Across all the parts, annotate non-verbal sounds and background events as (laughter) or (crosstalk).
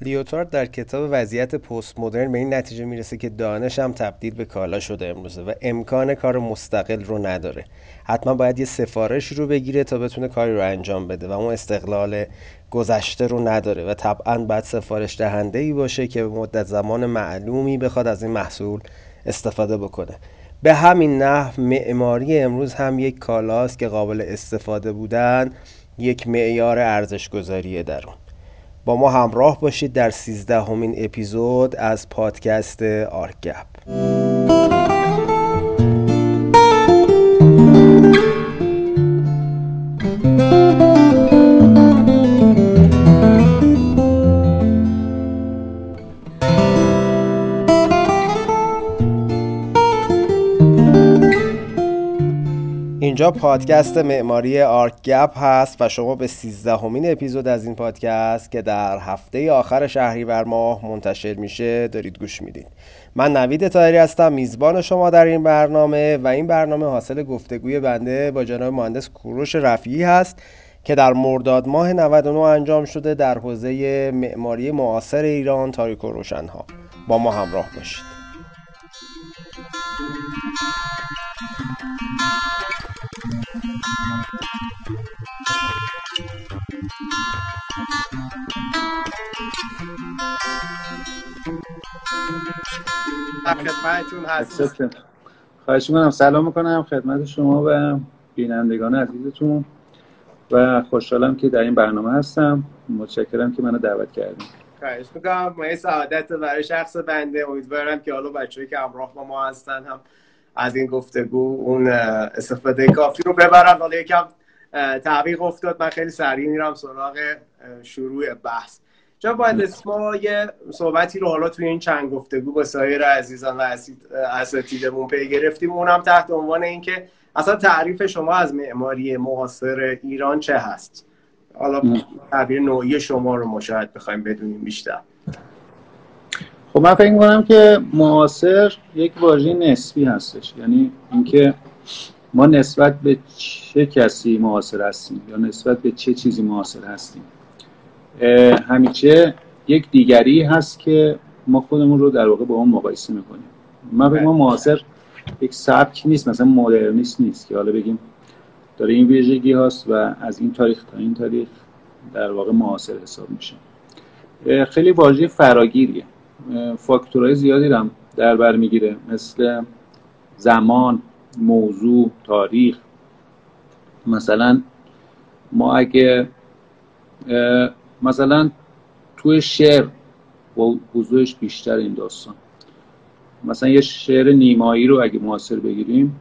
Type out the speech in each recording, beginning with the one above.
لیوتارد در کتاب وضعیت پست مدرن به این نتیجه می‌رسه که دانش هم تبدیل به کالا شده امروزه و امکان کار مستقل رو نداره. حتما باید یه سفارش رو بگیره تا بتونه کاری رو انجام بده و اون استقلال گذشته رو نداره و طبعا باید سفارش دهنده ای باشه که به مدت زمان معلومی بخواد از این محصول استفاده بکنه. به همین نحو معماری امروز هم یک کالاست که قابل استفاده بودن یک معیار ارزش گذاریه در اون. با ما همراه باشید در سیزدهمین اپیزود از پادکست آرگپ. اینجا پادکست معماری آرک گپ هست و شما به سیزدهمین اپیزود از این پادکست که در هفته آخر شهریور ماه منتشر میشه دارید گوش می‌دید. من نوید تایری هستم میزبان شما در این برنامه و این برنامه حاصل گفتگوی بنده با جناب مهندس کوروش رفیعی هست که در مرداد ماه 99 انجام شده در حوزه معماری معاصر ایران تاریک و روشنها. با ما همراه باشید. خدمتتون هستم. خواهش می‌کنم. سلام می‌کنم خدمت شما و بینندگان عزیزتون و خوشحالم که در این برنامه هستم. متشکرم که منو دعوت کردیم خواهش می‌کنم. ما سعادت برای شخص بنده. امیدوارم که حالا بچه‌ای که همراه با ما هستن هم از این گفتگو اون استفاده کافی رو ببرن. حالا یکم تعویق افتاد. من خیلی سریع میرم سراغ شروع بحث. چون باید ما یه صحبتی رو حالا توی این چند گفتگو با سایر عزیزان و اساتیدمون پی گرفتیم. اونم تحت عنوان اینکه اصلا تعریف شما از معماری معاصر ایران چه هست؟ حالا تعبیر نوعی شما رو مشاهد بخوایم بدونیم بیشتر. خب من فکر می‌کنم که معاصر یک واژه نسبی هستش. یعنی اینکه ما نسبت به چه کسی معاصر هستیم یا نسبت به چه چیزی معاصر هستیم. همیشه یک دیگری هست که ما خودمون رو در واقع با اون مقایسه می‌کنیم. من به ما معاصر یک سبک نیست مثلا مدرنیست نیست که حالا بگیم داره این ویژگی هست و از این تاریخ تا این تاریخ در واقع معاصر حساب میشه. خیلی واژه فراگیریه. فاکتورهای زیادی هم در بر می‌گیره. مثل زمان موضوع تاریخ. مثلا ما اگه مثلا توی شعر وضوعش بیشتر این داستان. مثلا یه شعر نیمایی رو اگه معاصر بگیریم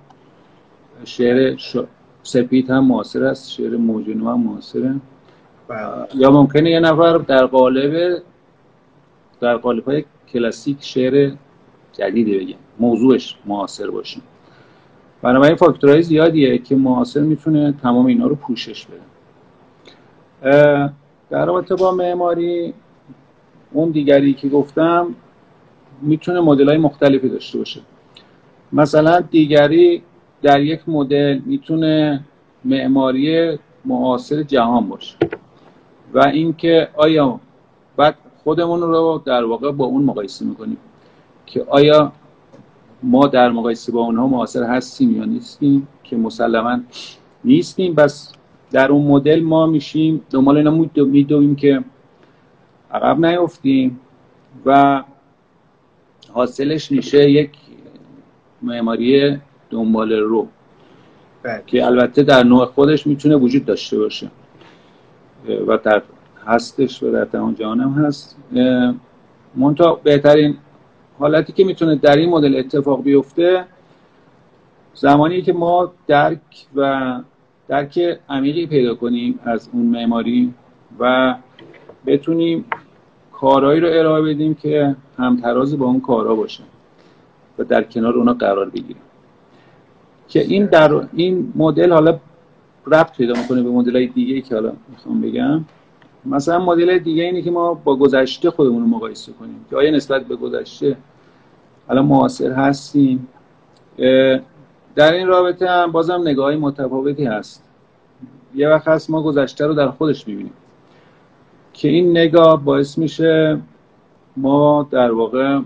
شعر سپید هم معاصر است شعر موجونو هم معاصره بله. یا ممکنه یه نفر در قالب در قالب های کلاسیک شعر جدیدی بگه موضوعش معاصر باشه. بنابراین فاکتورهای زیادیه که معاصر می‌تونه تمام اینا رو پوشش بده. در رابطه با معماری اون دیگری که گفتم می‌تونه مدل های مختلفی داشته باشه. مثلا دیگری در یک مدل می‌تونه معماری معاصر جهان باشه و اینکه آیا بعد خودمون رو در واقع با اون مقایسه می‌کنیم که آیا ما در مقایسه با اونها معاصر هستیم یا نیستیم که مسلما نیستیم بس در اون مدل ما میشیم دنبال اینا میدویم که عقب نیفتیم و حاصلش میشه یک معماری دنبال رو بله. که البته در نوع خودش می‌تونه وجود داشته باشه و در هستش و در تمام جهان هم هست منتها بهترین حالتی که می‌تونه در این مدل اتفاق بیفته زمانی که ما درک و درک عمیقی پیدا کنیم از اون معماری و بتونیم کارهایی رو ارائه بدیم که همتراز با اون کارها باشه و در کنار اونا قرار بگیریم. که این در این مدل حالا ربط پیدا می‌کنه به مدل های دیگه که حالا می‌خوام بگم. مثلا مدل دیگه اینه که ما با گذشته خودمون رو مقایسه کنیم که آیا نسبت به گذشته الان معاصر هستیم؟ در این رابطه هم بازم نگاه متفاوتی هست. یه وقت هست ما گذشته رو در خودش می‌بینیم. که این نگاه باعث میشه ما در واقع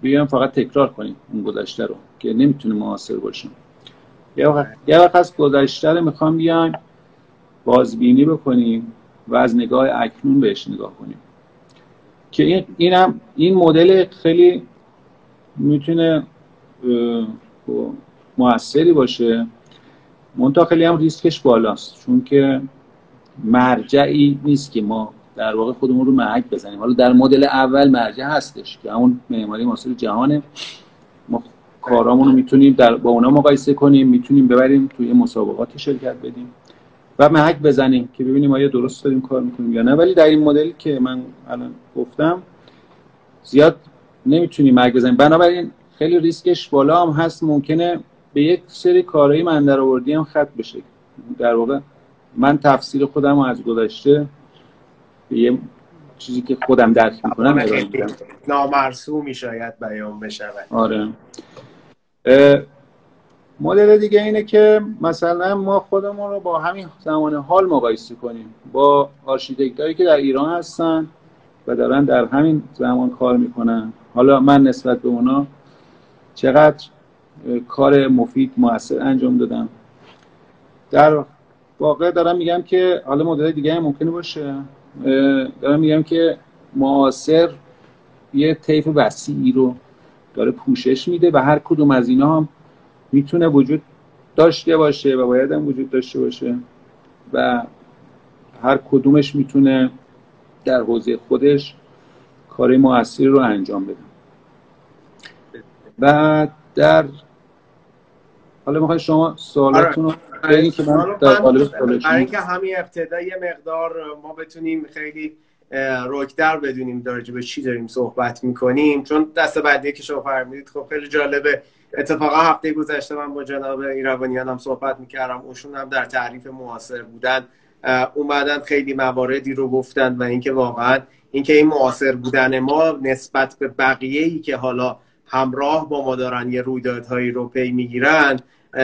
بیایم فقط تکرار کنیم اون گذشته رو که نمی‌تونه معاصر باشیم. یه وقت, یه وقت از گذشته رو می‌خوام بیایم بازبینی بکنیم. و از نگاه اکنون بهش نگاه کنیم. که این اینم این مدل خیلی می‌تونه موثری باشه. منتها خیلی هم ریسکش بالاست. چون که مرجعی نیست که ما در واقع خودمون رو محک بزنیم. حالا در مدل اول مرجع هستش که همون معماری معاصر جهانه. ما کارامون رو می‌تونیم در با اونا مقایسه کنیم می‌تونیم ببریم توی مسابقاتی شرکت بدیم. و محک بزنیم که ببینیم آیا درست داریم کار می‌کنیم یا نه. ولی در این مدل که من الان گفتم زیاد نمی‌تونیم محک بزنیم. بنابراین خیلی ریسکش بالا هم هست. ممکنه به یک سری کارهای من در آوردی هم خط بشه. در واقع من تفسیر خودم از گذشته به یه چیزی که خودم درک می‌کنم نامرسومی شاید بیان بشود. آره. مدل دیگه اینه که مثلا ما خودمون رو با همین زمان حال مقایسه کنیم. با آرشیتکتایی که در ایران هستن و دارن در همین زمان کار می‌کنن. حالا من نسبت به اونا چقدر کار مفید موثر انجام دادم. در واقع دارم میگم که حالا مدل دیگه هم ممکنه باشه. دارم میگم که معاصر یه طیف وسیعی رو داره پوشش میده و هر کدوم از اینا هم می‌تونه وجود داشته باشه و باید هم وجود داشته باشه و هر کدومش می‌تونه در حوزه خودش کار موثری رو انجام بده. و در حالا می‌خوای شما سوالاتون رو آره. که من در برای اینکه همین ابتدا یه مقدار ما بتونیم خیلی روکتر بدونیم در به چی داریم صحبت می‌کنیم چون دست بعدی که شما فرمودید خب خیلی جالبه. اتفاقا هفته گذشته من با جناب ایروانیان هم صحبت می‌کردم. اوشون هم در تعریف معاصر بودن. اومدن خیلی مواردی رو گفتن و اینکه واقعا اینکه این معاصر بودن ما نسبت به بقیه ای که حالا همراه با ما دارن یه رویدادهایی رو پی می‌گیرن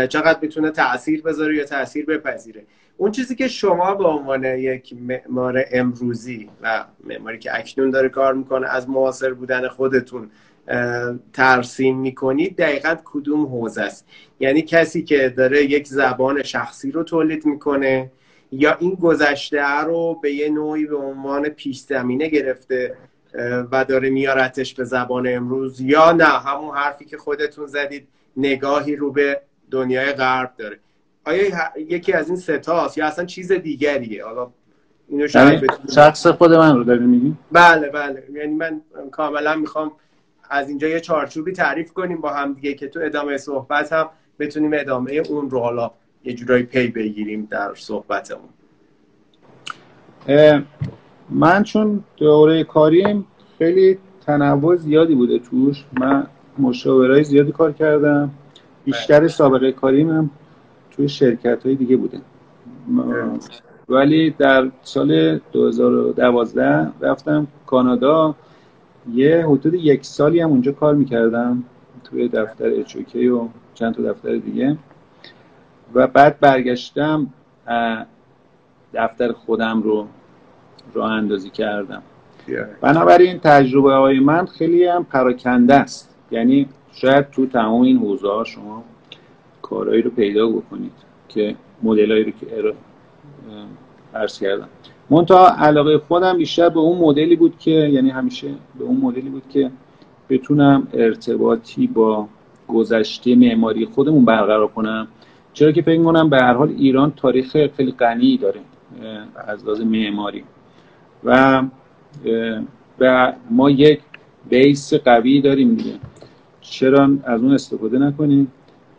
چقدر می‌تونه تاثیر بذاره یا تاثیر بپذیره. اون چیزی که شما به عنوان یک معمار امروزی و معماری که اکنون داره کار می‌کنه از معاصر بودن خودتون ترسیم می‌کنید دقیقا کدوم حوزه است؟ یعنی کسی که داره یک زبان شخصی رو تولید می‌کنه یا این گذشته رو به یه نوعی به عنوان پیش زمینه گرفته و داره میارتش به زبان امروز؟ یا نه همون حرفی که خودتون زدید نگاهی رو به دنیای غرب داره. آیا یکی از این ستاست یا اصلا چیز دیگریه؟ حالا اینو شاید یعنی شخص خود من رو داری میگی بله بله. یعنی من کاملا می‌خوام از اینجا یه چارچوبی تعریف کنیم با هم دیگه که تو ادامه صحبت هم بتونیم ادامه اون رو حالا یه جورایی پی بگیریم در صحبتمون. من چون دوره کاریم خیلی تنوع زیادی بوده توش. من مشاورای زیادی کار کردم. بیشتر بله. سابقه کاریم هم توی شرکت های دیگه بوده. ولی در سال 2012 رفتم کانادا. یه حدود یک سالی هم اونجا کار می‌کردم توی دفتر اچوکی و چند تا دفتر دیگه. و بعد برگشتم دفتر خودم رو راه اندازی کردم. بنابراین تجربه های من خیلی هم پراکنده است. یعنی شاید تو تمام این حوزه ها شما کارهایی رو پیدا بکنید که مدلایی رو که عرض کردم. منتها علاقه خودم بیشتر به اون مدلی بود که یعنی همیشه به اون مدلی بود که بتونم ارتباطی با گذشته معماری خودمون برقرار کنم. چرا که فکر کنم به هر حال ایران تاریخ خیلی غنی داره از لحاظ معماری. و و ما یک بیس قوی داریم دیگه. چرا از اون استفاده نکنیم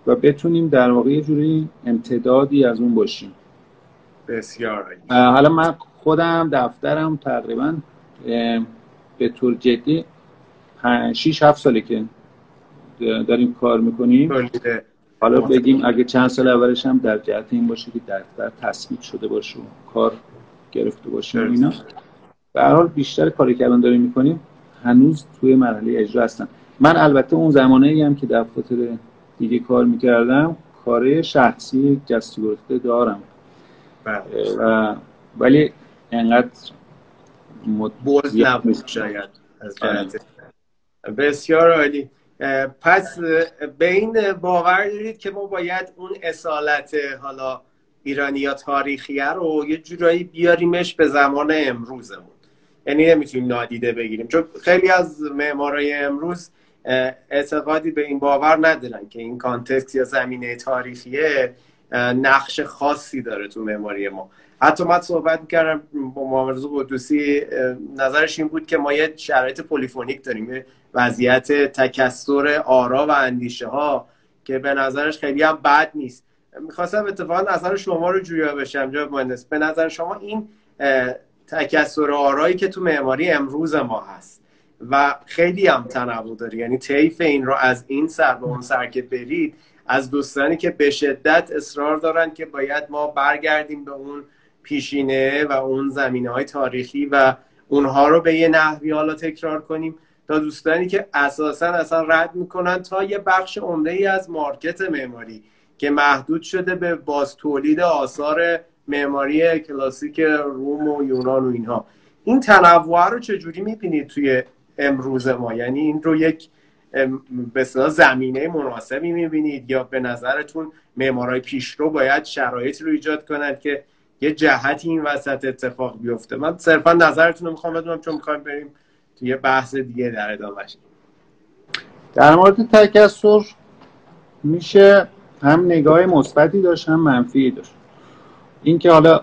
و بتونیم در واقع یه جوری امتدادی از اون باشیم. بسیار حالا من خودم دفترم تقریبا به طور جدی 6 7 ساله که داریم کار می‌کنیم. حالا بگیم اگه چند سال اولش هم در جهت این باشه که دفتر تصویب شده باشه و کار گرفته باشه و اینا. به هر حال بیشتر کاری که الان داریم می‌کنیم هنوز توی مرحله اجرا هستن. من البته اون زمانه هم که دفتر دیگه کار می‌کردم کار شخصی جستی گرفته دارم. بله. و ولی انقدر بولد نبود شاید از آره. بسیار عالی. پس به این باور دارید که ما باید اون اصالت حالا ایرانی یا تاریخیه رو یه جورایی بیاریمش به زمان امروزمون. یعنی نمی‌تونیم نادیده بگیریم. چون خیلی از معمارای امروز اعتقادی به این باور ندارن که این کانتکست یا زمینه تاریخیه نقش خاصی داره تو معماری ما. حتی من صحبت می‌کردم با محمد قدوسی نظرش این بود که ما یه شرایط polyphonic داریم وضعیت تکثر آرا و اندیشه ها که به نظرش خیلی هم بد نیست. می‌خواستم اتفاقا نظر شما رو جویا بشم جناب مهندس. به نظر شما این تکثر آرایی که تو معماری امروز ما هست و خیلی هم تنوع داره. یعنی طیف این رو از این سر به اون سر که برید از دوستانی که به شدت اصرار دارن که باید ما برگردیم به اون پیشینه و اون زمینه های تاریخی و اونها رو به یه نحوی حالا تکرار کنیم تا دوستانی که اساسا اصلا رد می‌کنن تا یه بخش عمده ای از مارکت معماری که محدود شده به باز تولید آثار معماری کلاسیک روم و یونان و اینها. این تنوع رو چجوری می‌بینید توی امروز ما؟ یعنی این رو یک به زمینه مناسبی می‌بینید یا به نظرتون معمارای پیشرو باید شرایط رو ایجاد کنند که یه جهتی این وسط اتفاق بیفته؟ من صرفا نظرتون رو می‌خوام بدونم چون می‌خوایم بریم توی بحث دیگه در ادامه در مورد تکسر میشه هم نگاه مثبتی داشت هم منفی داشت. اینکه حالا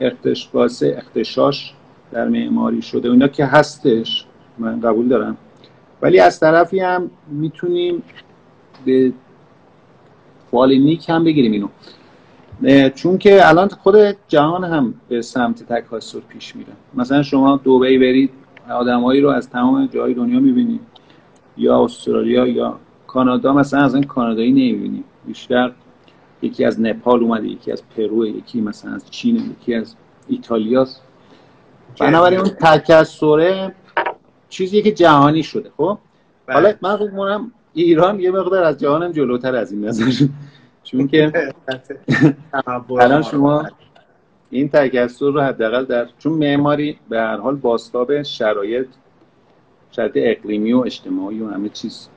اختش اختشاش در معماری شده اینا که هستش من قبول دارم. ولی از طرفی هم می‌تونیم به فالینیک هم بگیریم اینو. چون که الان خود جهان هم به سمت تکاسر پیش میره. مثلا شما دوبهی برید آدمایی رو از تمام جای دنیا می‌بینید یا استرالیا یا کانادا مثلا از این کانادایی نمی‌بینیم بیشتر یکی از نپال اومده یکی از پرو یکی مثلا از چین یکی از ایتالیاست بنابراین اون تکسره چیزی که جهانی شده خب؟ بله. حالا من فکر ایران یه مقدار از جهانم جلوتر از این نظر. (laughs) چون که الان شما این تکسر رو حداقل در چون معماری به هر حال باستاب شرایط شرایط اقلیمی و اجتماعی و همه چیز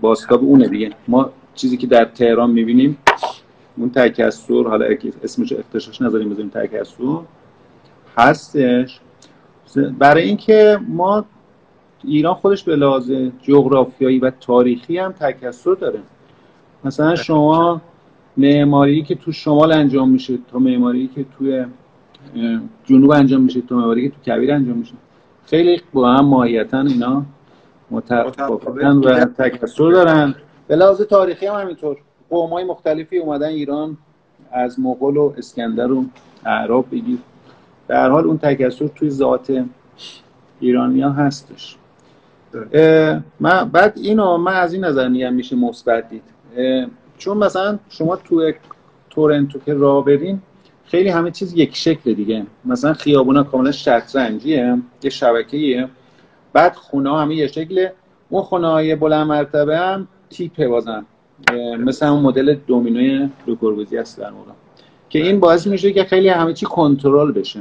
باستاب اونه دیگه. ما چیزی که در تهران می‌بینیم اون تکسر حالا اسمش اختشاش نذاریم بذاریم تکسر هستش. برای اینکه ما ایران خودش به لحاظ جغرافیایی و تاریخی هم تکسر داره. مثلا شما معماری که تو شمال انجام میشه تا معماری که توی جنوب انجام میشه تا معماری که تو کبیر انجام میشه. خیلی با هم ماهیتا اینا متفاوتن و تکسر دارن. به لحاظ تاریخی هم همینطور. قوم های مختلفی اومدن ایران از مغول و اسکندر و اعراب بگیر. در حال اون تکسر توی ذات ایرانیا هستش. من بعد اینو من از این نظر میگم میشه مثبت دید. چون مثلا شما تو تورنتو که راه برین خیلی همه چیز یک شکل دیگه. مثلا خیابونا کاملا شطرنجیه یه شبکه‌ایه. بعد خونه همه یه شکل اون خونه های بلند مرتبه هم تیپه بازن. مثل اون مدل دومینوی لوکوربوزی هست در مورد که این باعث میشه که خیلی همه چی کنترل بشه.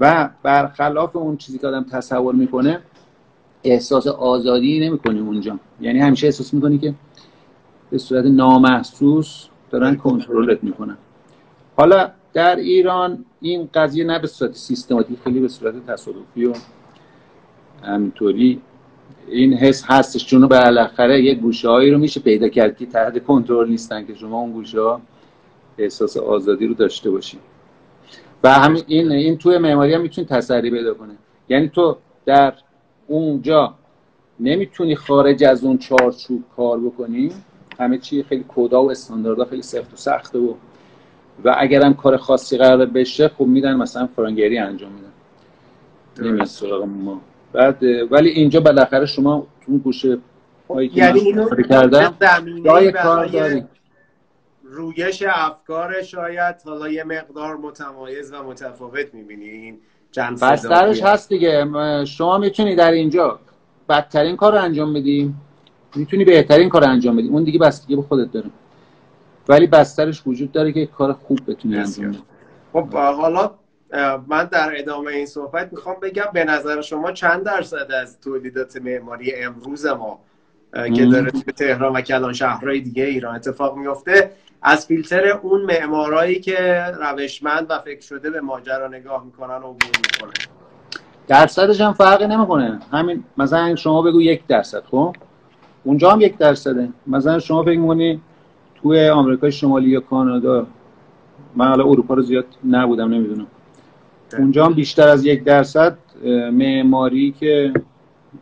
و برخلاف اون چیزی که آدم تصور می‌کنه احساس آزادی نمی‌کنی اونجا. یعنی همیشه احساس می‌کنی که به صورت نامحسوس دارن کنترلت می‌کنن. حالا در ایران این قضیه نه به صورت سیستماتیک خیلی به صورت تصادفی و همینطوری این حس هستش. چون بالاخره یه گوشه هایی رو میشه پیدا کرد که تحت کنترل نیستن که شما اون گوشه ها احساس آزادی رو داشته باشید و همین این توی معماری هم می‌تونی تسری پیدا کنه یعنی تو در اونجا نمی‌تونی خارج از اون چارچوب کار بکنی؟ همه چی خیلی کودا و استانداردها خیلی سفت و سخته و و اگر هم کار خاصی قرار بشه خب میدن مثلا فرانگری انجام میدن. نمیاد سراغ ما. بعد ولی اینجا بالاخره شما تو اون گوشه یعنی اینو کردم جای کار داری. رویش افکار شاید حالا یه مقدار متمایز و متفاوت می‌بینین بسترش هست دیگه. شما می‌تونی در اینجا بدترین کار رو انجام بدی. می‌تونی بهترین کار رو انجام بدی. اون دیگه بستگی به خودت داره. ولی بسترش وجود داره که کار خوب بتونی انجام بدی. خب حالا من در ادامه این صحبت می‌خوام بگم به نظر شما چند درصد از تولیدات معماری امروز ما که داره توی تهران و کلان شهرهای دیگه ایران اتفاق میفته از فیلتر اون معمارایی که روشمند و فکر شده به ماجرا نگاه می‌کنن و عبور می‌کنن درصدش هم فرقی نمی‌کنه. همین مثلا شما بگو یک درصد خب؟ اونجا هم یک درصده. مثلا شما فکر می‌کنی توی آمریکای شمالی یا کانادا من حالا اروپا رو زیاد نبودم نمی‌دونم. اونجا هم بیشتر از یک درصد معماری که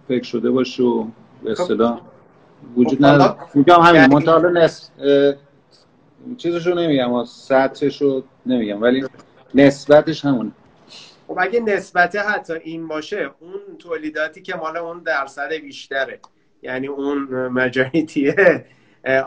فکر شده باشه و به اصطلاح وجود خب، نداره میگم همین یعنی منتها نس چیزشو نمیگم سطحشو نمیگم ولی نسبتش همونه. خب اگه نسبت حتی این باشه اون تولیداتی که مال اون درصد بیشتره. یعنی اون مجاریتیه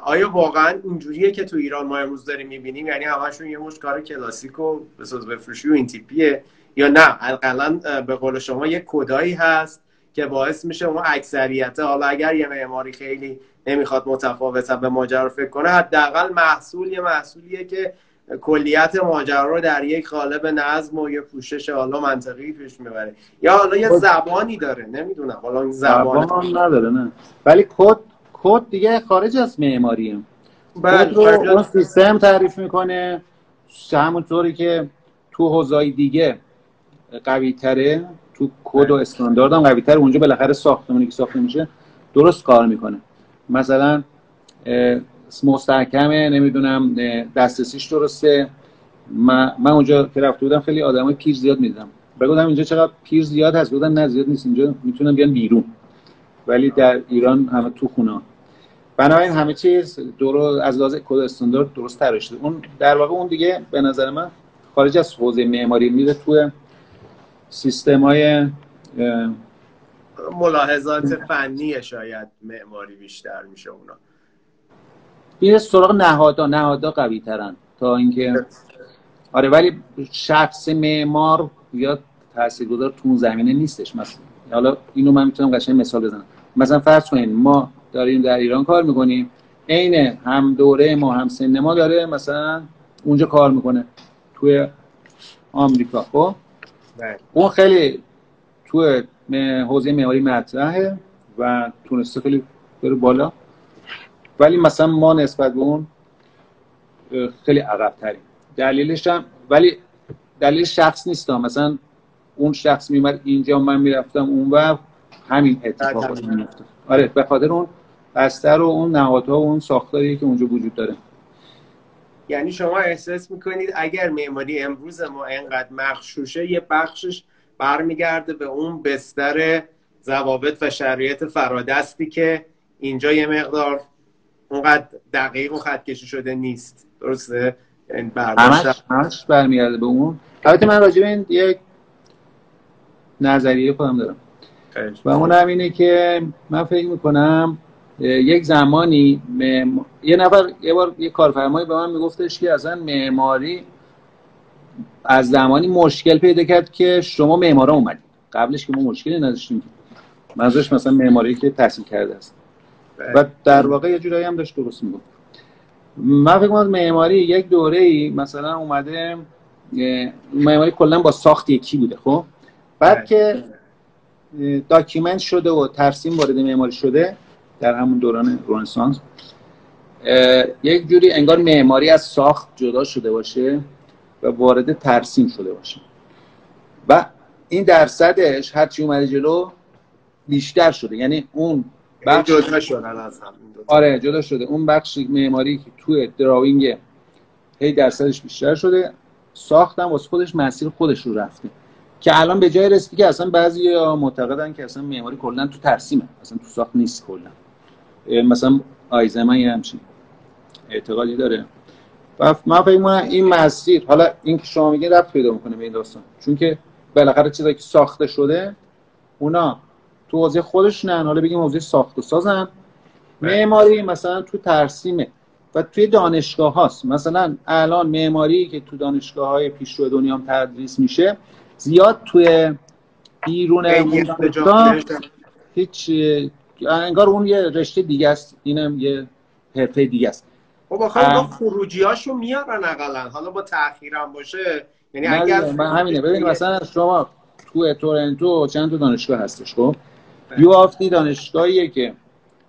آیا واقعا اینجوریه که تو ایران ما امروز داریم می‌بینیم؟ یعنی همشون یه مش کار کلاسیک و بساز بفروشی و این تیپیه؟ یا نه؟ حداقل به قول شما یه کدایی هست که باعث میشه اون اکثریت حالا اگر یه معماری خیلی نمی‌خواد متفاوت به ماجرا فکر کنه. حداقل محصول یه محصولیه که کلیت ماجرا رو در یک قالب نظم و یه پوشش حالا منطقی پیش می‌بره. یا حالا یه خب. زبانی داره نمی‌دونم. حالا این زبان, زبان نداره نه. ولی کد کد دیگه خارج از معماریه بله کد رو اون سیستم تعریف می‌کنه. همونطوری که تو حوزه‌های دیگه قوی تره تو کد و استاندارد هم قوی تره اونجا بالاخره ساختمونی که ساخته میشه درست کار می‌کنه. مثلا مستحکمه نمی‌دونم دسترسیش درسته. من, اونجا که رفته بودم خیلی آدمای پیر زیاد می‌دیدم. بگودم اینجا چقدر پیر زیاد هست؟ بودن نه زیاد نیست. اینجا می‌تونن بیان بیرون. ولی در ایران همه تو خونه. بنابراین همه چیز درست از لحاظ کد استاندارد درست تر شده. اون در واقع اون دیگه به نظر من خارج از حوزه معماری میره تو سیستم های ملاحظات فنی شاید معماری بیشتر میشه اونا. میره سراغ نهادها نهادها قوی ترن. تا اینکه آره ولی شخص معمار یا تاثیرگذار تو اون زمینه نیستش. مثلا حالا اینو من می‌تونم قشنگ مثال بزنم. مثلا فرض کنین ما داریم در ایران کار می‌کنیم. عین هم دوره ما هم سن ما داره مثلا اونجا کار می‌کنه. توی آمریکا خب؟ بله. اون خیلی توی حوزه معماری مطرحه و تونسته خیلی بره بالا. ولی مثلا ما نسبت به اون خیلی عقب تریم دلیلش هم ولی دلیل شخص نیست. مثلا اون شخص میمد اینجا من می‌رفتم اون و همین اتفاقات میفته آره به خاطر اون بستر و اون نهادها و اون ساختاری که اونجا وجود داره. یعنی شما احساس می‌کنید اگر معماری امروز ما انقدر مخشوشه یه بخشش برمیگرده به اون بستر ضوابط و شرایط فرادستی که اینجا یه مقدار اونقدر دقیق و خطکشی شده نیست. درسته؟ این همش همش برمیگرده به اون. البته من راجع به این یک نظریه خودم دارم. و اون هم اینه که من فکر می‌کنم یک زمانی یه نفر یه بار یه کارفرمایی به من میگفتش که اصلا معماری از زمانی مشکل پیدا کرد که شما معمارا اومدید. قبلش که ما مشکلی نداشتیم. منظورش مثلا معماری که تحصیل کرده است. و در واقع یه جورایی هم داشت درست می‌گفت. من فکر کنم معماری یک دوره ای مثلا اومده معماری کلا با ساخت یکی بوده خب؟ بعد که document شده و ترسیم وارد معماری شده در همون دوران رنسانس یک جوری انگار معماری از ساخت جدا شده باشه. و وارد ترسیم شده باشه و این درصدش هرچی اومده جلو بیشتر شده. یعنی اون بخش جدا شدن از هم. آره جدا شده. اون بخش معماری که توی دراوینگ هی درصدش بیشتر شده ساختم واسه خودش مسیر خودش رو رفته. که الان به جای رسیدی که اصلا بعضی معتقدن که اصلا معماری کلا تو ترسیمه. اصلا تو ساخت نیست کلا. مثلا آیزمن یه همچین اعتقادی داره. و من فکر این مسیر حالا این که شما میگین رفت پیدا می‌کنه به این داستان. چون که بالاخره چیزایی که ساخته شده اونا تو حوزه خودشونن حالا بگیم حوزه ساخت و سازن. معماری مثلا تو ترسیمه و توی دانشگاه هاست. مثلا الان معماری که تو دانشگاه های پیشرو دنیا هم تدریس میشه زیاد توی بیرون هیچ انگار اون یه رشته دیگه است. اینم یه حرفه دیگه است. خب آخه خروجی هاشو میارن اقلا حالا با تاخیر هم باشه یعنی اگر من همینه. ببین مثلا شما تو تورنتو چند تا دانشگاه هستش خب؟ بله. یو آفتی دانشگاهیه که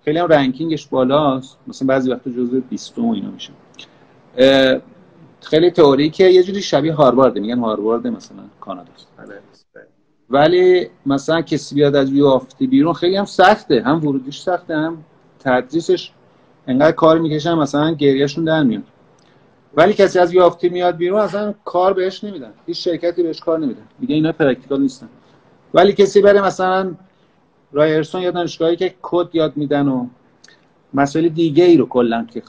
خیلی هم رنکینگش بالاست. مثلا بعضی وقتا جزو 20 و اینا میشه. خیلی تئوری که یه جوری شبیه هاروارد میگن هاروارد مثلا کانادا بله. ولی مثلا کسی بیاد از U of T بیرون خیلی هم سخته. هم ورودیش سخته هم تدریسش انقدر کار می‌کشن مثلا گریهشون در میاد. ولی کسی از U of T میاد بیرون اصلا کار بهش نمیدن. هیچ شرکتی بهش کار نمیدن. میگه اینا practical نیستن. ولی کسی بره مثلا رایرسون یا دانشگاهی که کد یاد میدن و مسائل دیگه ای رو کلا که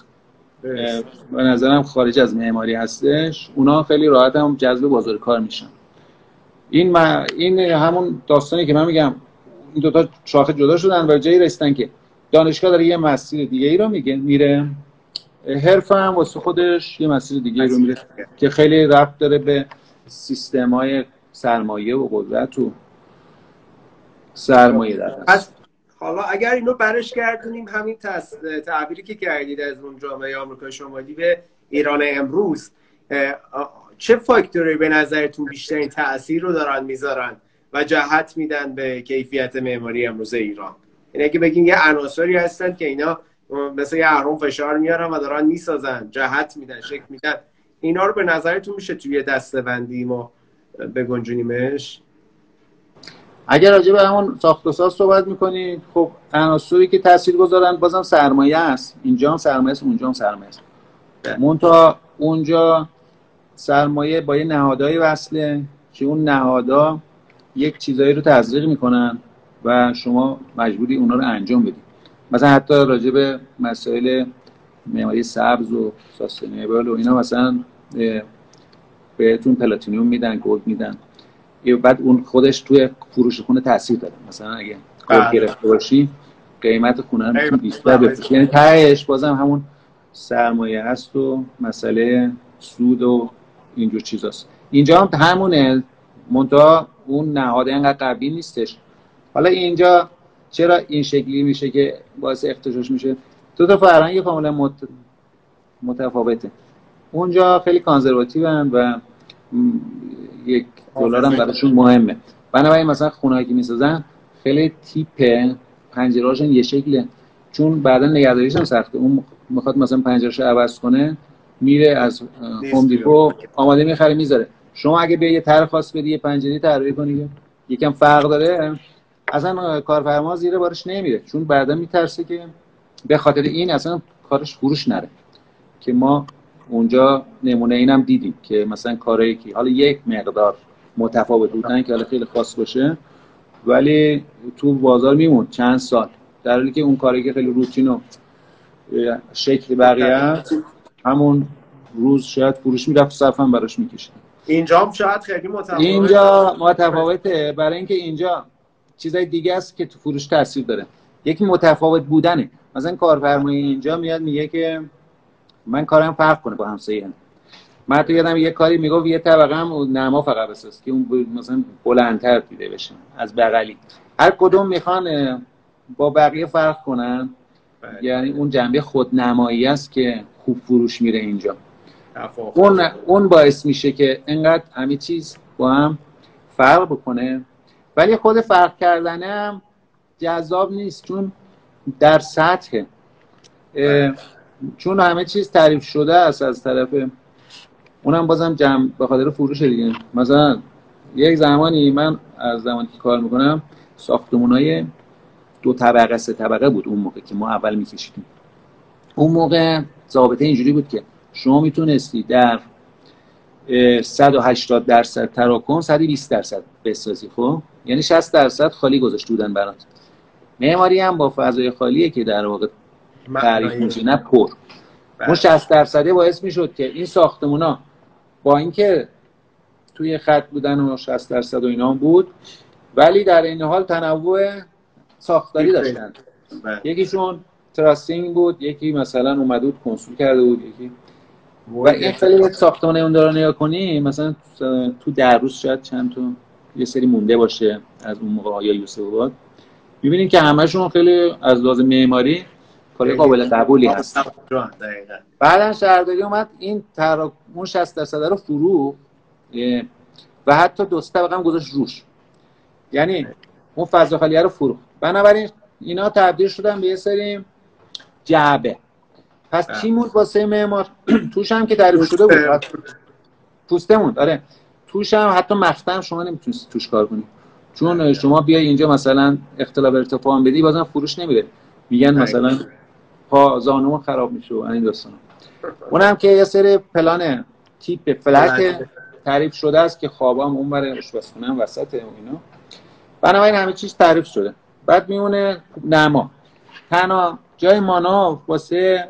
به نظرم خارج از معماری هستش اونا خیلی راحت هم جذب بازار کار میشن. این این همون داستانی که من میگم این دوتا شاخه جدا شدن و جایی رسیدن که دانشگاه داره یه مسیر دیگه ای رو میگه میره. حرف هم واسه خودش یه مسیر دیگه رو میره. که خیلی ربط داره به سیستم های سرمایه و قدرت و سرمایه در پس حالا اگر اینو برش کردونیم همین تعبیری که کردید از اون جامعه آمریکا شمالی به ایران امروز چه فاکتوری به نظرتون بیشترین تاثیر رو دارن می‌ذارن و جهت میدن به کیفیت معماری امروز ایران؟ یعنی اگه بگین یه عناصری هستن که اینا مثل یه اهرم فشار میارن و دارن می‌سازن جهت میدن شکل میدن. اینا رو به نظرتون میشه توی دستبندی ما بگنجونیمش؟ اگر راجع به همون ساخت و ساز صحبت می‌کنید خب عناصری که تاثیر گذارن بازم سرمایه است. اینجا هم سرمایه است اونجا هم سرمایه است. منتها اونجا سرمایه با یه نهادهایی وصله که اون نهادها یک چیزایی رو تزریق می‌کنن. و شما مجبوری اونا رو انجام بدید مثلا حتی راجع به مسائل معماری سبز و sustainable و اینا مثلا بهتون platinum میدن gold میدن. بعد اون خودش توی فروش خونه تاثیر داره. مثلا اگه gold بله. گرفته باشی قیمت خونه هم می‌تونه بیشتر بفروشی یعنی تهش بازم همون سرمایه هست و مسئله سود و اینجور چیزاست. اینجا هم همونه. منتها اون نهاده اینقدر قوی نیستش. حالا اینجا چرا این شکلی میشه که باعث اختشاش میشه؟ دو تا فرهنگ کاملا مت... متفاوته. اونجا خیلی کانزرواتیو و یک دلار هم براشون مهمه. بنابراین مثلا خونه که می‌سازن خیلی تیپ پنجرهاشون یه شکله. چون بعدا نگهداریش هم سخته. اون می‌خواد مثلا پنجرهاشو عوض کنه میره از هوم دیپو آماده می‌خره می‌ذاره. شما اگه به یه طرح خاص بدی یه پنجره طراحی کنی یکم فرق داره اصلا کارفرما زیر بارش نمیره. چون بعدا میترسه که به خاطر این اصلا کارش فروش نره. که ما اونجا نمونه اینم دیدیم که مثلا کاری که حالا یک مقدار متفاوت بودن که حالا خیلی خاص باشه ولی تو بازار میموند چند سال. در حالی که اون کاری که خیلی روتین و شکل بقیه همون روز شاید فروش می‌رفت صرفا براش می‌کشید. اینجا هم شاید خیلی متفاوته. اینجا متفاوته. برای اینکه اینجا چیزای دیگه است که تو فروش تاثیر داره. یکی متفاوت بودنه. مثلا کارفرمای اینجا میاد میگه که من کارم فرق کنه با همسایه من. تو یادم یه کاری می‌گفت یه طبقه هم نما فقط بساز که اون مثلا بلندتر دیده بشه از بغلی. هر کدوم می‌خوان با بقیه فرق کنن. بله. یعنی اون جنبه خودنمایی است که خوب فروش میره اینجا. اون اون باعث میشه که انقدر همه چیز با هم فرق بکنه. ولی خود فرق کردنه هم جذاب نیست چون در سطح چون همه چیز تعریف شده است از طرف اونم بازم جمع به خاطر فروش دیگه. مثلا یک زمانی من از زمانی که کار می‌کنم ساختمون های دو طبقه سه طبقه بود اون موقع که ما اول میکشیدیم. اون موقع ضابطه اینجوری بود که شما می‌تونستی در 180 درصد تراکم 120 درصد بسازی خب؟ یعنی 60 درصد خالی گذاشته بودن برات. معماری هم با فضای خالیه که در واقع تعریف میشه نه پر. اون 60 درصده باعث می‌شد که این ساختمونا با اینکه توی خط بودن و 60 درصد و اینا بود ولی در این حال تنوع ساختاری داشتن. بله. یکیشون تراستینگ بود یکی مثلا اومده بود کنسول کرده بود یکی. و این خیلی ساختمان اون داره نگاه کنی مثلا تو در روز شاید چند تا یه سری مونده باشه از اون موقع یا یوسف آباد. می‌بینیم که همشون خیلی از لازم معماری کار قابل قبولی هست بعدا شهرداری اومد این تراکم 60 درصد رو فرو. و حتی دو طبقه هم گذاشت روش. یعنی اون فضا خالیه رو فروخت بنابراین اینا تبدیل شدن به یه سری جعبه. پس چی بله. موند واسه معمار؟ (clears throat) توش هم که تعریف شده بود. پوسته موند آره. توش هم حتی مختم شما نمی‌تونید توش کار کنید چون شما بیای اینجا مثلا اختلاف ارتفاع هم بدی بازم فروش نمیره میگن مثلا پا زانو خراب میشه و این داستان اونم که یه سری پلان تیپ فلک تعریف شده است که خوابام اون برای آشپزخونه هم وسط اینا. بنابراین همه چیز تعریف شده. بعد میونه نما. تنها جای مانا واسه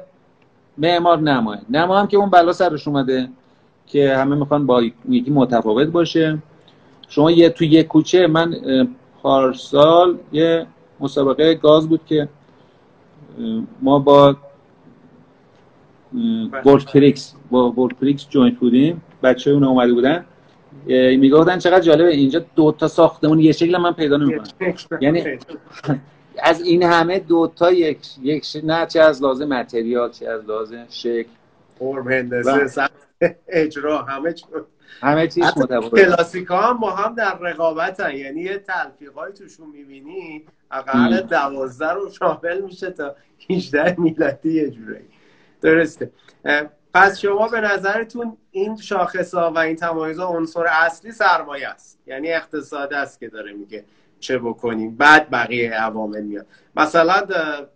معمار نماه. نما هم که اون بلا سرش اومده. که همه می‌خوان با یکی متفاوت باشه. شما یه تو یه کوچه من پارسال یه مسابقه گاز بود که ما با ورکریکس با ورکریکس جوینت بودیم. بچه اون اومده بودن. می‌گفتن چقدر جالبه اینجا دو تا ساختمون یه شکل من پیدا نمی‌کنم. یعنی (laughs) از این همه دو تا یک یک نه چه از لازم متریال چه از لازم شکل. فرم هندسه اجرا همه همه چیز متفاوت کلاسیکا هم با هم در رقابت هن. یعنی یه تلفیقای توشون می‌بینی اقل دوازده رو شامل میشه تا 18 میلادی یه جوری درسته. پس شما به نظرتون این شاخص ها و این تمایز ها عنصر اصلی سرمایه است. یعنی اقتصاد است که داره میگه چه بکنیم. بعد بقیه عوامل میاد. مثلا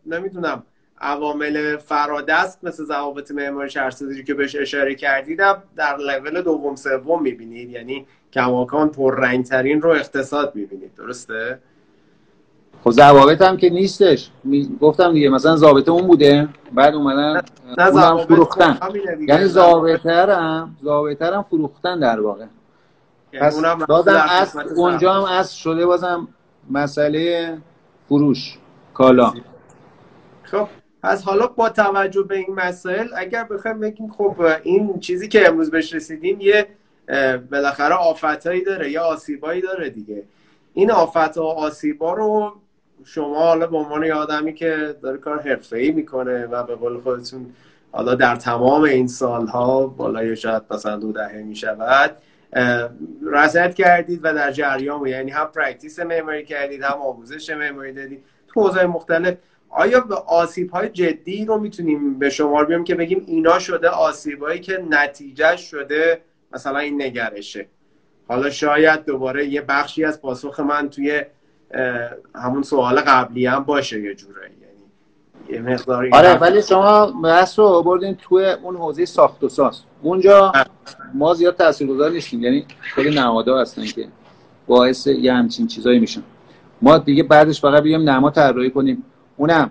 نمی‌دونم عوامل فرادست مثل ضوابط معماری شهرسازی که بهش اشاره کردیدم در لول دوم سوم می‌بینید. یعنی کماکان پررنگترین رو اقتصاد می‌بینید. درسته؟ خب ضوابط هم که نیستش. گفتم دیگه مثلا ضابطه اون بوده. بعد اومدن اونم فروختن. یعنی ضابطه هم فروختن در واقع. یعنی پس بازم از اونجا هم از شده بازم مسئله فروش کالا. خب پس حالا با توجه به این مسائل اگر بخوایم بگیم خب این چیزی که امروز بهش رسیدیم یه بالاخره آفتایی داره یا آسیبایی داره دیگه. این آفت و آسیبا رو شما حالا به عنوان یه آدمی که داره کار حرفه‌ای می‌کنه و به قول خودتون حالا در تمام این سالها بالای شاید مثلا دو دهه میشه رصد کردید و در جریان یعنی هم practice معماری کردید هم آموزش معماری دادید. تو حوزه مختلف آیا به آسیب های جدی رو می‌تونیم به شمار بیام که بگیم اینا شده آسیب هایی که نتیجه شده مثلا این نگرشه؟ حالا شاید دوباره یه بخشی از پاسخ من توی همون سوال قبلی هم باشه یه جوره یعنی یه مقداری آره ولی شما بحث رو بردین توی اون حوزه ساخت و ساز. اونجا ما زیاد تاثیرگذار نیستیم. یعنی خیلی نمادا هستن که باعث یه همچین چیزایی میشن. ما دیگه بعدش فقط بیام نما طراحی کنیم. اونم.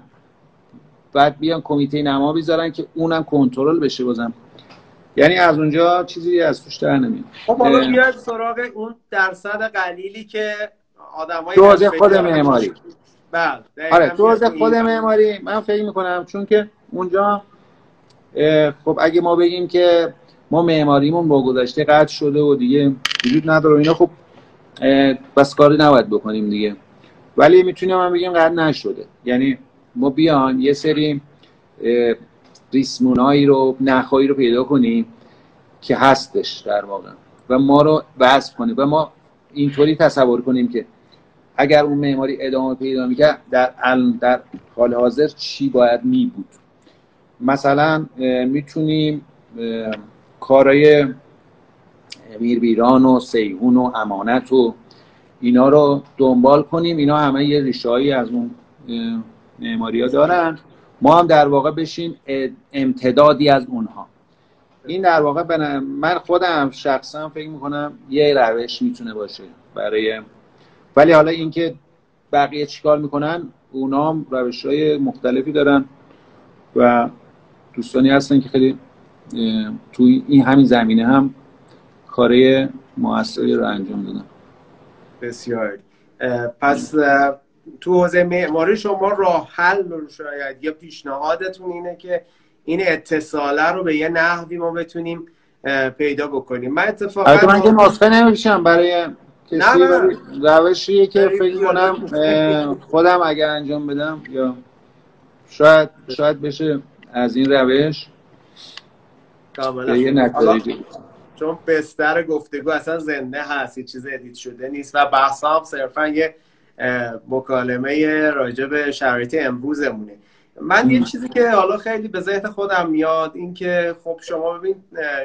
بعد بیان کمیته نما بیذارن که اونم کنترل بشه بازم. یعنی از اونجا چیزی از توش در نمیاد. خب حالا بیاد سراغ اون درصد قلیلی که آدمای تو خود معماری. بله آره تو خود معماری. من فکر می‌کنم چون که اونجا خب اگه ما بگیم که ما معماریمون با گذشته قطع شده و دیگه وجود نداره اینا خب بس کاری نباید بکنیم دیگه. ولی می‌تونیم هم بگیم قطع نشده. یعنی ما بیان یه سری ریسمونایی رو نخایی رو پیدا کنیم که هستش در واقع. و ما رو وصف کنیم. و ما اینطوری تصور کنیم که اگر اون معماری ادامه پیدا می‌کرد در در حال حاضر چی باید می بود مثلا می‌تونیم کارای میربیران و سیهون و امانت و اینا رو دنبال کنیم. اینا همه یه ریشهایی از اون معماری ها دارن. ما هم در واقع بشیم امتدادی از اونها. این در واقع من خودم شخصا فکر می‌کنم یه روش می‌تونه باشه برای ولی حالا اینکه بقیه چیکار می‌کنن اونا هم روش های مختلفی دارن و دوستانی هستن که خیلی تو این همین زمینه هم کاره موثری رو انجام دادن. بسیار. پس تو حوزه معماری شما راه حل رو شاید یا پیشنهادتون اینه که این اتصاله رو به یه نحوی ما بتونیم پیدا بکنیم. من اتفاقا من که نسخه نمیشم برای کسی روشیه که فکر کنم خودم اگر انجام بدم یا شاید شاید بشه از این روش یه چون بستر گفتگو اصلا زنده هست یه چیز ادیت شده نیست و بحث هم صرفا یه مکالمه راجع به شرایط امروزمونه. من یه چیزی که حالا خیلی به ذهن خودم میاد این که خب شما ببین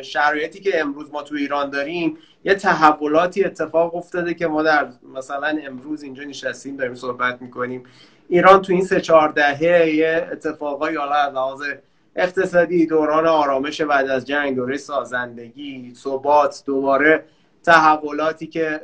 شرایطی که امروز ما تو ایران داریم یه تحولاتی اتفاق افتاده که ما در مثلا امروز اینجا نشستیم داریم صحبت می‌کنیم. ایران تو این سه چهار دهه یه اتفاقایی حالا از لحاظ اقتصادی دوران آرامش بعد از جنگ دوره سازندگی ثبات دوباره تحولاتی که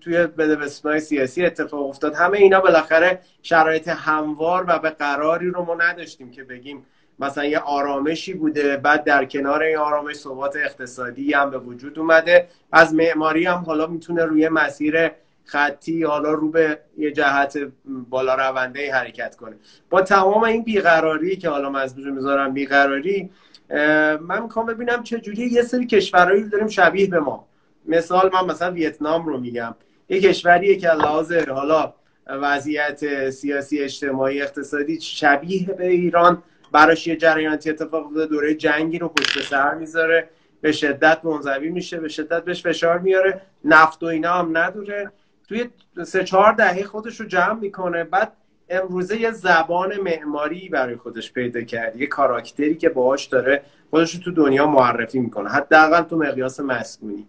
توی بدبستانهای سیاسی اتفاق افتاد. همه اینا بالاخره شرایط هموار و به قراری رو ما نداشتیم که بگیم مثلا یه آرامشی بوده بعد در کنار این آرامش ثبات اقتصادی هم به وجود اومده. از معماری هم حالا می‌تونه روی مسیر خطی حالا رو به یه جهت بالا رونده حرکت کنه. با تمام این بیقراری که حالا مزبوط می‌ذارم بیقراری من می‌خوام ببینم چه جوری یه سری کشورهایی داریم شبیه به ما. مثال من مثلا ویتنام رو میگم. یه کشوریه که لحاظ حالا وضعیت سیاسی اجتماعی اقتصادی شبیه به ایران. براش یه جریانتی اتفاق افتاده دوره جنگی رو پشت سر می‌ذاره. به شدت منزوی میشه به شدت بهش فشار میاره. نفت و اینا هم نداره توی سه چهار دهه خودش رو جمع می‌کنه. بعد امروزه یه زبان معماری برای خودش پیدا کرد یه کاراکتری که باهاش داره خودش رو تو دنیا معرفی می‌کنه. حداقل تو مقیاس مسکونی.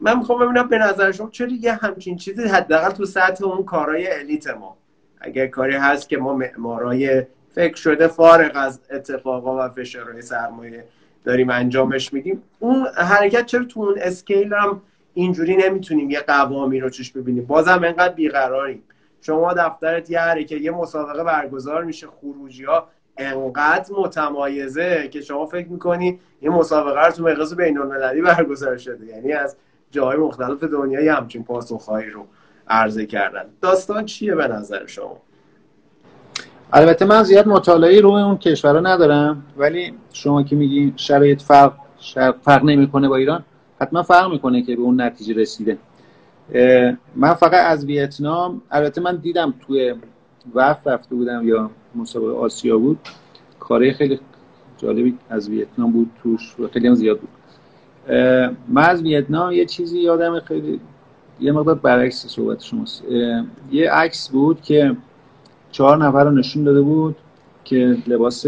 من می‌خوام ببینم به نظر شما چرا یه همچین چیزی حداقل تو سطح اون کارهای الیت ما. اگر کاری هست که ما معمارای فکر شده فارغ از اتفاقا و فشارهای سرمایه داریم انجامش میدیم. اون حرکت چرا تو اون اسکیل هم اینجوری نمی‌تونیم یه قوامی رو چش ببینیم. بازم انقدر بیقراریم. شما دفترت یه حرکت یه مسابقه برگزار میشه خروجی ها انقدر متمایزه که شما فکر می‌کنی یه مسابقه رو تو مقیاس بین المللی برگزار شده. یعنی از جاهای مختلف دنیای همچین پاسخهایی رو عرضه کردن. داستان چیه به نظر شما؟ البته من زیاد مطالعه روی اون کشورها ندارم ولی شما که میگی شرایط فرق فرق نمی‌کنه با ایران حتما فرق می‌کنه که به اون نتیجه رسیده. من فقط از ویتنام البته من دیدم توی وقت رفته بودم یا مسابقه آسیا بود. کاره خیلی جالبی از ویتنام بود توش و خیلی هم زیاد بود. من از ویتنام یه چیزی یادم خیلی یه مقدار برعکس صحبت شماست. یه عکس بود که چهار نفر رو نشون داده بود که لباس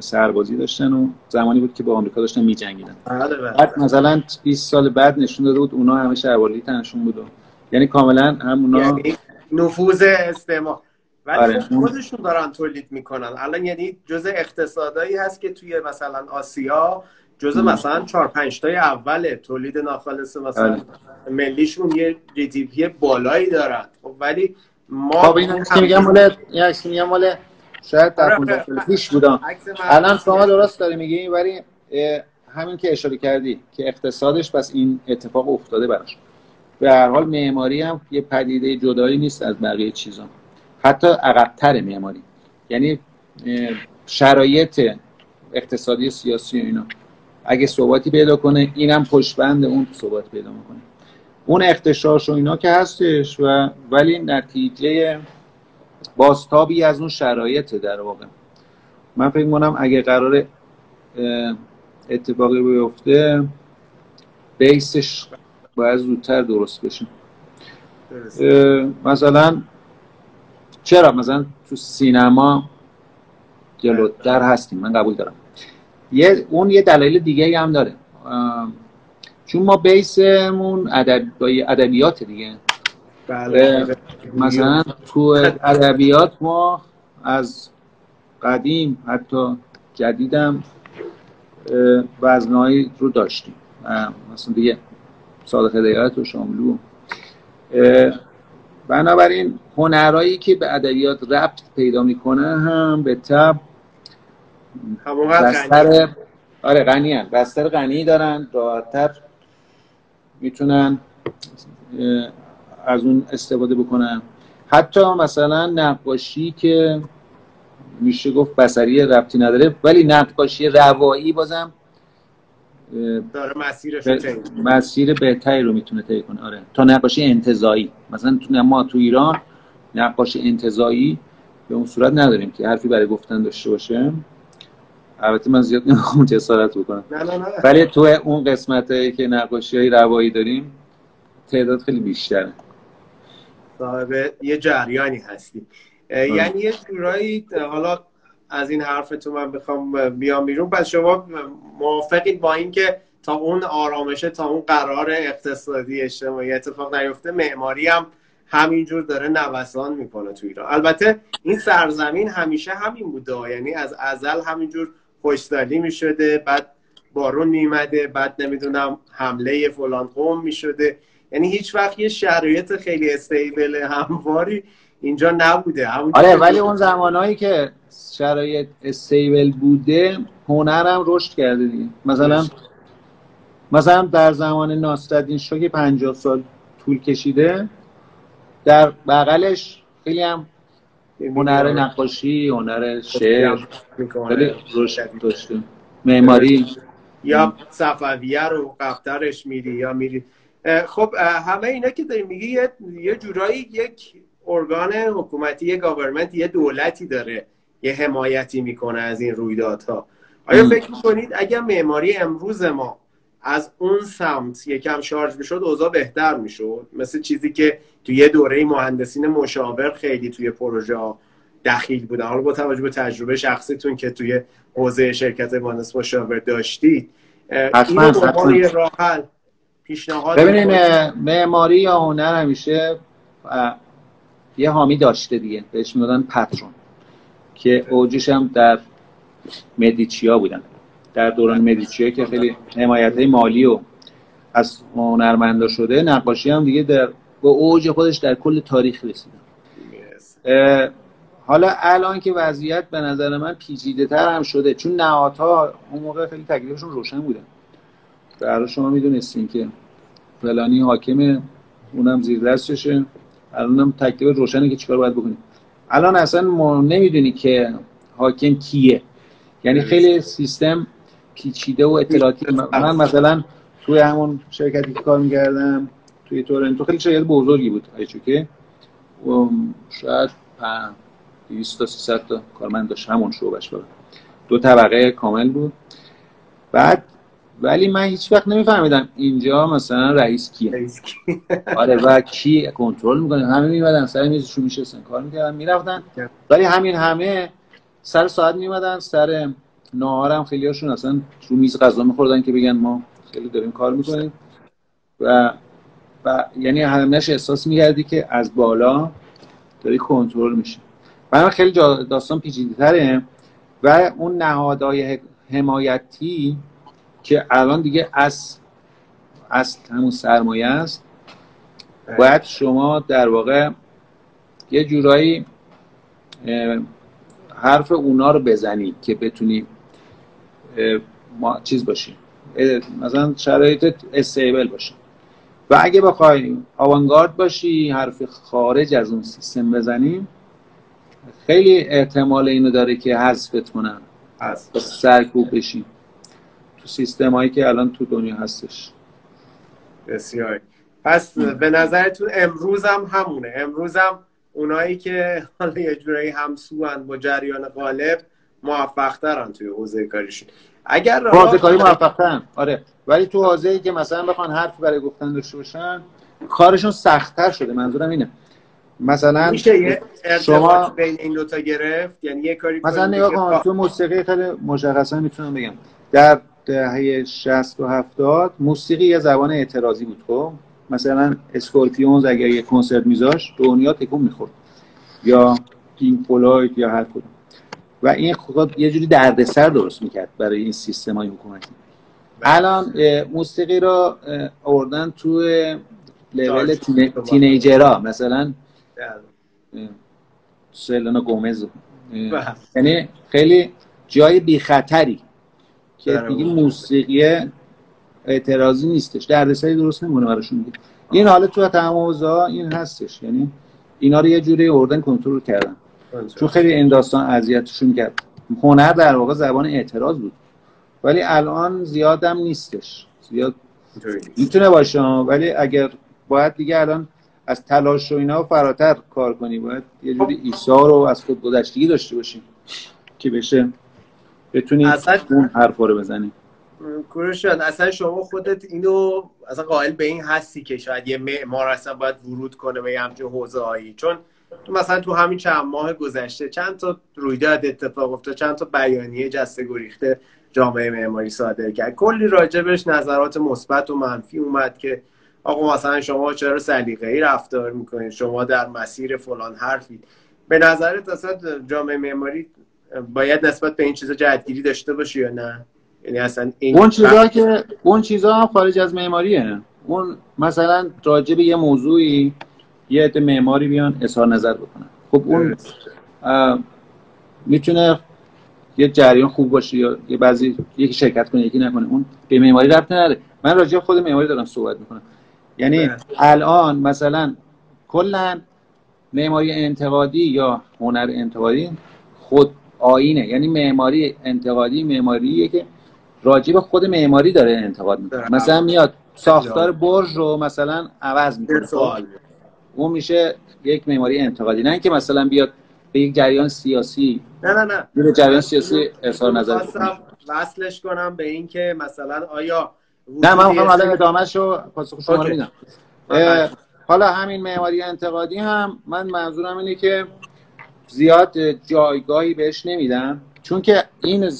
سربازی داشتن و زمانی بود که با آمریکا داشتن میجنگیدن بله، بله. بعد مثلا 20 سال بعد نشون داده بود اونا همه شهربازی تنشون بود یعنی کاملا هم اونا یعنی نفوذ استعمار ولی آره. خب خودشون دارن تولید می‌کنن الان یعنی جزء اقتصادایی هست که توی مثلا آسیا جزء مثلا 4 5 تای اول تولید ناخالص مثلا آره. ملیشون یه جی بالایی دارن خب ولی ما خب این میگم مال میگم مال شاید در 15 سال پیش بودم. الان شما درست داری میگی ولی همین که اشاره کردی که اقتصادش پس این اتفاق افتاده براش. به هر حال معماری هم یه پدیده جدایی نیست از بقیه چیزا. حتی عقبتر معماری. یعنی شرایط اقتصادی سیاسی و اینا. اگه ثباتی پیدا کنه اینم پشتبند اون ثبات پیدا می‌کنه. اون اختشاش و اینا که هستش و ولی نتیجه بازتابی از اون شرایط در واقع. من فکر کنم اگه قرار اتفاقی بیفته بیسش باید زودتر درست بشه. مثلا چرا؟ مثلا تو سینما جلوتر هستیم من قبول دارم. یه اون یه دلایل دیگه هم داره. چون ما بیسمون ادبیات دیگه. بله مثلا تو ادبیات ما از قدیم حتی جدیدم وزنهایی رو داشتیم. مثلا دیگه صادق هدایت و شاملو. بنابراین هنرهایی که به ادبیات ربط پیدا می‌کنه هم به تب بستر آره غنی هم. بستر غنی دارن راحتتر می‌تونن از اون استفاده بکنن حتی مثلا نقاشی که میشه گفت بسری ربطی نداره ولی نقاشی روایی بازم داره مسیرش مسیر بهتری رو می‌تونه طی کنه. آره. تا نقاشی انتظایی. مثلا ما تو ایران نقاشی انتظایی به اون صورت نداریم که حرفی برای گفتن داشته باشه البته من زیاد نمی‌خوام جسارت بکنم. نه نه نه. ولی تو اون قسمت که نقاشی های روایی داریم تعداد خیلی بیشتره. صاحب یه جریانی هستی یعنی یه جورایی حالا از این حرف تو من بخوام بیام بیرون. پس شما موافقید با اینکه تا اون آرامشه تا اون قرار اقتصادی اجتماعی اتفاق نیفته معماری هم همینجور داره نوسان می‌کنه تو ایران. البته این سرزمین همیشه همین بوده یعنی از ازل همینجور خوشدلی می‌شده بعد بارون میمده بعد نمی‌دونم حمله فلان قوم می‌شده. یعنی هیچ وقت یه شرایط خیلی استیبل همواری اینجا نبوده. آره ولی اون زمانهایی که شرایط استیبل بوده هنرم رشد کرده دیگه. مثلا مثلا در زمان ناصرالدین شاه که 50 سال طول کشیده. در بغلش خیلی هم هنر نقاشی هنر شعر خیلی رشد داشته. معماری. یا صفویه رو قفترش میری یا میری خب همه اینا که داری میگی یه, یه جورایی یک ارگان حکومتی یه government یه دولتی داره یه حمایتی می‌کنه از این رویدادها. آیا فکر می‌کنید اگر معماری امروز ما از اون سمت یکم شارژ می‌شد اوضاع بهتر می‌شد؟ مثل چیزی که تو یه دوره مهندسین مشاور خیلی توی پروژه دخیل بودن. حالا با توجه به تجربه شخصیتون که توی حوزه شرکت مهندس مشاور داشتید حتما اینو راه حل پیشنهاد ببینید معماری یا هنر همیشه یه حامی داشته دیگه بهش می‌دادن پترون که اوجش هم در مدیچیا بودن. در دوران مدیچیا که خیلی حمایت مالی و از هنرمندا شده نقاشی هم دیگه در به اوج خودش در کل تاریخ رسیدن حالا الان که وضعیت به نظر من پیچیده تر هم شده چون نهادها اون موقع خیلی تکلیفشون روشن بودن در شما می‌دونستین که فلانی حاکم اونم زیر دستشه. الانم تکلیف روشنه که چیکار باید بکنیم. الان اصلا ما نمی‌دونی که حاکم کیه. یعنی خیلی سیستم پیچیده و اطلاعاتی. من مثلا توی همون شرکتی که کار می‌کردم توی تورنتو خیلی شرکت بزرگی بود که شاید 200 تا 300 تا کارمند داشت. همون شعبش بود دو طبقه کامل بود. بعد ولی من هیچ وقت نمیفهمیدم اینجا مثلا رئیس کیه. آره و کی کنترل می‌کنه؟ همه میمدن سر میزشون میشستن کار می‌کردن می‌رفتن. ولی همین همه سر ساعت میمدن سر نهارم خیلی هاشون اصلا رو میز غذا میخوردن که بگن ما خیلی داریم کار می‌کنیم. و و یعنی همش احساس می‌کردی که از بالا داری کنترل میشه برای خیلی داستان پیچیده تره و اون نهادهای حمایتی که الان دیگه از اصل همون سرمایه است. باید شما در واقع یه جورایی حرف اونا رو بزنی که بتونی ما چیز باشی. مثلا شرایط استیبل باشه و اگه بخوای آوانگارد باشی حرف خارج از اون سیستم بزنیم خیلی احتمال اینو داره که حذفت کنن. از سرکوب بشی. سیستم هایی که الان تو دنیا هستش. بسیار. پس به نظرتون امروز هم همونه. امروز هم اونایی که حالا یه جورایی همسو با جریان غالب موفق ترن توی حوزه کاریشون. اگر حوزه کاری موفق آره. ولی تو حوزه که مثلا بخوان حرف برای گفتن داشته باشن کارشون سختتر شده. منظورم اینه. مثلا میشه یه شما بین این دوتا گرفت؟ یعنی یه کاری مثلا نگاه کن تو موسیقی خیلی مشخصا می‌تونم بگم. در دهه 60 و 70 موسیقی یه زبان اعتراضی بود خب؟ مثلا اسکورپیونز اگر یه کنسرت میذاش دنیا تکون می‌خورد. یا پینک فلوید یا هر کدوم. و این خود یه جوری دردسر درست می‌کرد برای این سیستم های حکومتی الان موسیقی رو آوردن تو لول تینیجرها. مثلا سلنا گومز. بله. یعنی خیلی جای بی خطری که دیگه موسیقی اعتراضی نیستش. دردسری درست نمونه براشون دیگه. این حالا تو تمام این هستش. یعنی اینا رو یه جوری اردن کنترل کردن. چون خیلی این داستان اذیتشون کرد. هنر در واقع زبان اعتراض بود. ولی الان زیادم نیستش. زیاد می‌تونه باشه ولی اگر باید دیگه الان از تلاش و اینا فراتر کار کنیم باید یه جوری ایثار رو از خود گذشتگی داشته باشیم که بشه بتونی اصلا اون حرف رو بزنی. کوروشان اصلا شما خودت اینو اصلا قائل به این هستی که شاید یه معمار اصلا باید ورود کنه به همچین حوزه هایی چون تو مثلا تو همین چند ماه گذشته چند تا رویداد اتفاق افتاد چند تا بیانیه جسته گریخته جامعه معماری صادر کرد. کلی راجبش نظرات مثبت و منفی اومد که آقا مثلا شما چرا سلیقه ای رفتار می‌کنید؟ شما در مسیر فلان حرفی. به نظرت اصلا جامعه معماری باید نسبت به این چیزا جهتگیری داشته باشه یا نه؟ یعنی اصلا این اون چیزا که اون چیزا هم خارج از معماریه. اون مثلا راجع به یه موضوعی یه عده معماری بیان اظهار نظر بکنن. خب اون می‌تونه یه جریان خوب باشه یا یه بعضی یکی شرکت کنه یکی نکنه. اون به معماری ربط نداره. من راجع خود معماری دارم صحبت می‌کنم. یعنی الان مثلا کلا معماری انتقادی یا هنر انتقادی خود آینه. یعنی معماری انتقادی معماریه که راجع به خود معماری داره انتقاد می‌کنه. مثلا میاد ساختار برج رو مثلا عوض می‌کنه. خب؟ اون میشه یک معماری انتقادی. نه اینکه مثلا بیاد به یک جریان سیاسی نه نه نه. به جریان سیاسی اظهار نظر وصلش کنم به اینکه مثلا آیا نه من می‌خوام حالا ادامهش رو پاسخ شما رو میدم. حالا همین معماری انتقادی هم من منظورم اینه که زیاد جایگاهی بهش نمیدم. چون که این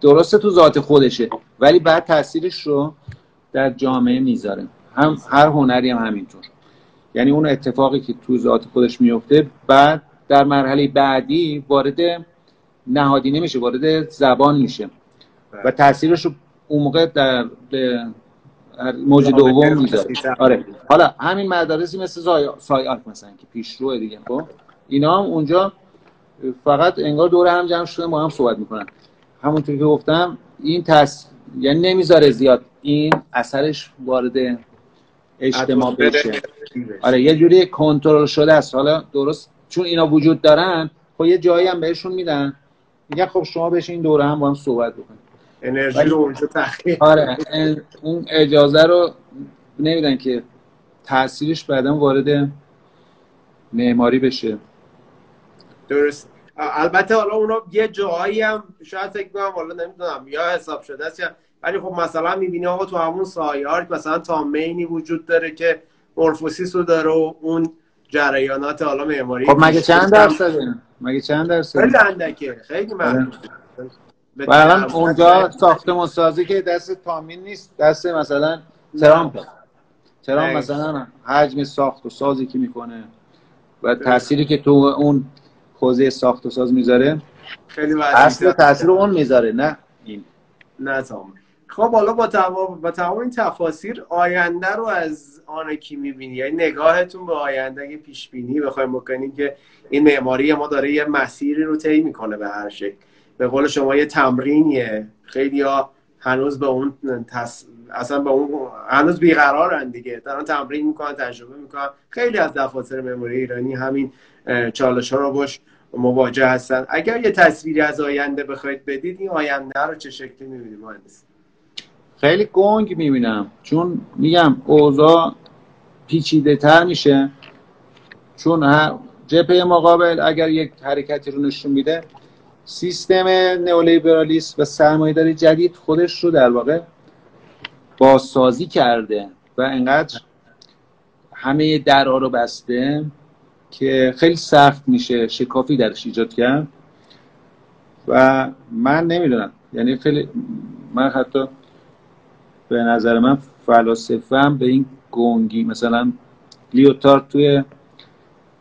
درسته تو ذات خودشه ولی بعد تاثیرش رو در جامعه می‌ذاره. هم هر هنری هم همینطور. یعنی اون اتفاقی که تو ذات خودش میفته بعد در مرحله بعدی وارد نهادی نمیشه وارد زبان میشه. و تاثیرش رو اون موقع در موج دوم می‌ذاره. آره. حالا همین مدارسی مثل سای آرک مثلا که پیشرو دیگه خب؟ اینا هم اونجا فقط انگار دور هم جمع شده ما هم صحبت می‌کنن. همونطور که گفتم این تس یعنی نمی‌ذاره زیاد این اثرش وارد اجتماع بشه. آره یه جوری کنترل شده است. حالا درست چون اینا وجود دارن خب یه جایی هم بهشون میدن. میگن خب شما بهش این دوره هم با هم صحبت بکنید انرژی رو اونجا تخیل آره اون اجازه رو نمیدن که تاثیرش بعدا وارد معماری بشه. درست. البته حالا اونا یه جایی هم شاید فکر کنم حالا نمی‌دونم یا حساب شده است ولی خب مثلا می‌بینی آقا تو همون سایار مثلا تا مینی وجود داره که مورفوسیس رو داره و اون جریانات حالا معماری خب مگه چند درصده؟ مگه چند درصد خیلی اندکه خیلی من مثلا اونجا ساختمون سازی که دست تامین نیست دست مثلا ترامپ. ترامپ مثلا حجم ساخت و سازی که می‌کنه و تأثیری که تو اون حوزه ساخت و ساز می‌ذاره؟ خیلی اصل تاثیر اون می‌ذاره نه این. نه خب حالا با تمام با تمام این تفاسیر آینده رو از آن کی می‌بینی؟ یعنی نگاهتون به آینده اگه پیش بینی بخوایم بکنیم که این معماری ما داره یه مسیری رو طی می‌کنه به هر شکل. به قول شما یه تمرینیه. خیلی ها هنوز به اون تص... اصلا به اون هنوز بیقرارن دیگه. دارن تمرین می‌کنن تجربه می‌کنن. خیلی از دفاتر معماری ایرانی همین چالش ها رو باش مواجه هستن. اگر یه تصویری از آینده بخواید بدید این آینده رو چه شکلی می‌بینید مهندس؟ خیلی گنگ می‌بینم. چون میگم اوضاع پیچیده تر میشه. چون جبهه مقابل اگر یک حرکتی رو نشون میده سیستم نئولیبرالیسم و سرمایه‌داری جدید خودش رو در واقع بازسازی کرده و انقدر همه درها رو بسته که خیلی سخت میشه شکافی درش ایجاد کرد. و من نمی‌دونم. یعنی خیلی من حتی به نظر من فلاسفه هم به این گنگی مثلا لیوتارد توی